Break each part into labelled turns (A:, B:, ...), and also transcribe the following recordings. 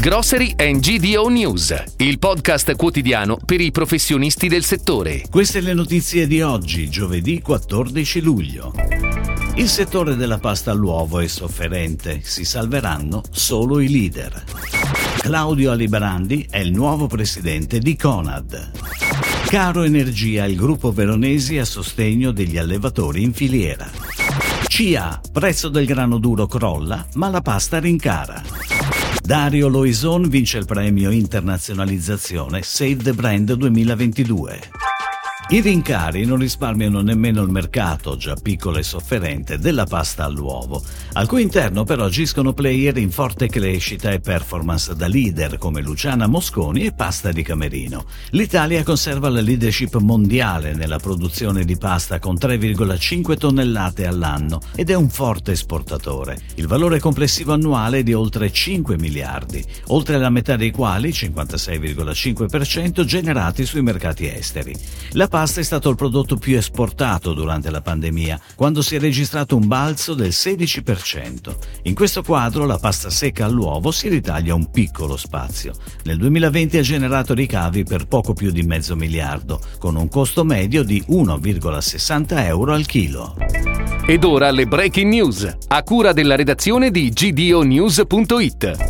A: Grocery and GDO News, il podcast quotidiano per i professionisti del settore.
B: Queste le notizie di oggi, giovedì 14 luglio. Il settore della pasta all'uovo è sofferente, si salveranno solo i leader. Claudio Alibrandi è il nuovo presidente di Conad. Caro Energia, il gruppo veronesi a sostegno degli allevatori in filiera. CIA, prezzo del grano duro crolla, ma la pasta rincara. Dario Loison vince il premio Internazionalizzazione Save the Brand 2022. I rincari non risparmiano nemmeno il mercato, già piccolo e sofferente, della pasta all'uovo, al cui interno però agiscono player in forte crescita e performance da leader come Luciana Mosconi e Pasta di Camerino. L'Italia conserva la leadership mondiale nella produzione di pasta con 3,5 tonnellate all'anno ed è un forte esportatore. Il valore complessivo annuale è di oltre 5 miliardi, oltre la metà dei quali, 56,5%, generati sui mercati esteri. La pasta è stato il prodotto più esportato durante la pandemia, quando si è registrato un balzo del 16%. In questo quadro la pasta secca all'uovo si ritaglia un piccolo spazio. Nel 2020 ha generato ricavi per poco più di mezzo miliardo, con un costo medio di 1,60 euro al chilo.
A: Ed ora le breaking news, a cura della redazione di gdonews.it.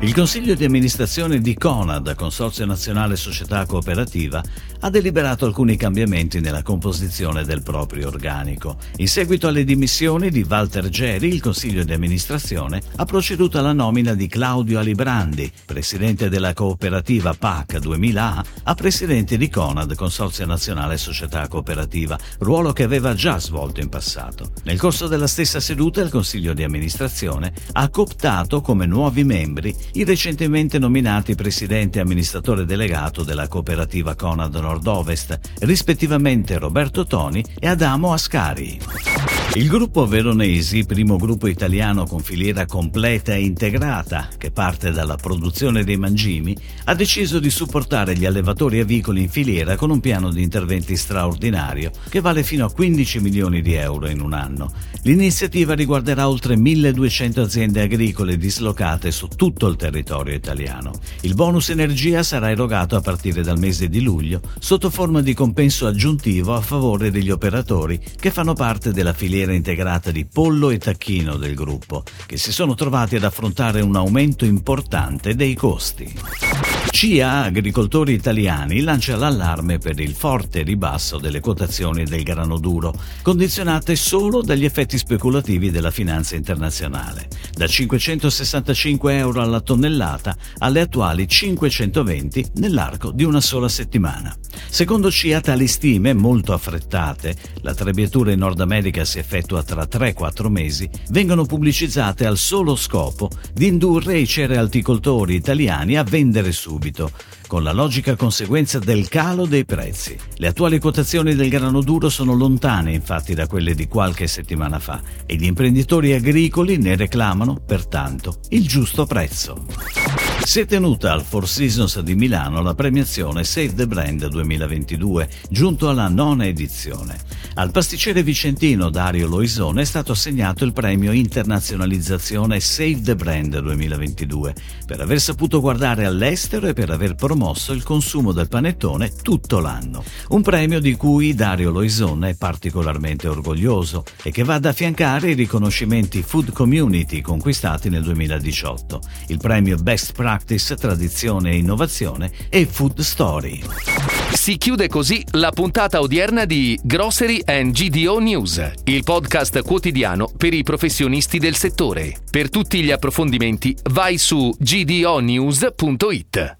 B: Il Consiglio di amministrazione di Conad, Consorzio Nazionale Società Cooperativa, ha deliberato alcuni cambiamenti nella composizione del proprio organico. In seguito alle dimissioni di Walter Geri, il Consiglio di amministrazione ha proceduto alla nomina di Claudio Alibrandi, presidente della cooperativa PAC 2000A, a presidente di Conad, Consorzio Nazionale Società Cooperativa, ruolo che aveva già svolto in passato. Nel corso della stessa seduta il Consiglio di amministrazione ha cooptato come nuovi membri i recentemente nominati presidente e amministratore delegato della cooperativa Conad Nord-Ovest, rispettivamente Roberto Toni e Adamo Ascari. Il gruppo Veronesi, primo gruppo italiano con filiera completa e integrata che parte dalla produzione dei mangimi, ha deciso di supportare gli allevatori avicoli in filiera con un piano di interventi straordinario che vale fino a 15 milioni di euro in un anno. L'iniziativa riguarderà oltre 1200 aziende agricole dislocate su tutto il territorio italiano. Il bonus energia sarà erogato a partire dal mese di luglio sotto forma di compenso aggiuntivo a favore degli operatori che fanno parte della filiera filiera integrata di pollo e tacchino del gruppo, che si sono trovati ad affrontare un aumento importante dei costi. CIA Agricoltori Italiani lancia l'allarme per il forte ribasso delle quotazioni del grano duro, condizionate solo dagli effetti speculativi della finanza internazionale, da 565 euro alla tonnellata alle attuali 520 nell'arco di una sola settimana. Secondo CIA tali stime, molto affrettate, la trebbiatura in Nord America si effettua tra 3-4 mesi, vengono pubblicizzate al solo scopo di indurre i cerealticoltori italiani a vendere subito, con la logica conseguenza del calo dei prezzi. Le attuali quotazioni del grano duro sono lontane infatti da quelle di qualche settimana fa e gli imprenditori agricoli ne reclamano pertanto il giusto prezzo. Si è tenuta al Four Seasons di Milano la premiazione Save the Brand 2022, giunto alla nona edizione. Al pasticcere vicentino Dario Loisone è stato assegnato il premio Internazionalizzazione Save the Brand 2022 per aver saputo guardare all'estero e per aver promosso il consumo del panettone tutto l'anno. Un premio di cui Dario Loisone è particolarmente orgoglioso e che va ad affiancare i riconoscimenti Food Community conquistati nel 2018, il premio Best Practice Tradizione e Innovazione e Food Story.
A: Si chiude così la puntata odierna di Grocery and GDO News, il podcast quotidiano per i professionisti del settore. Per tutti gli approfondimenti vai su gdonews.it.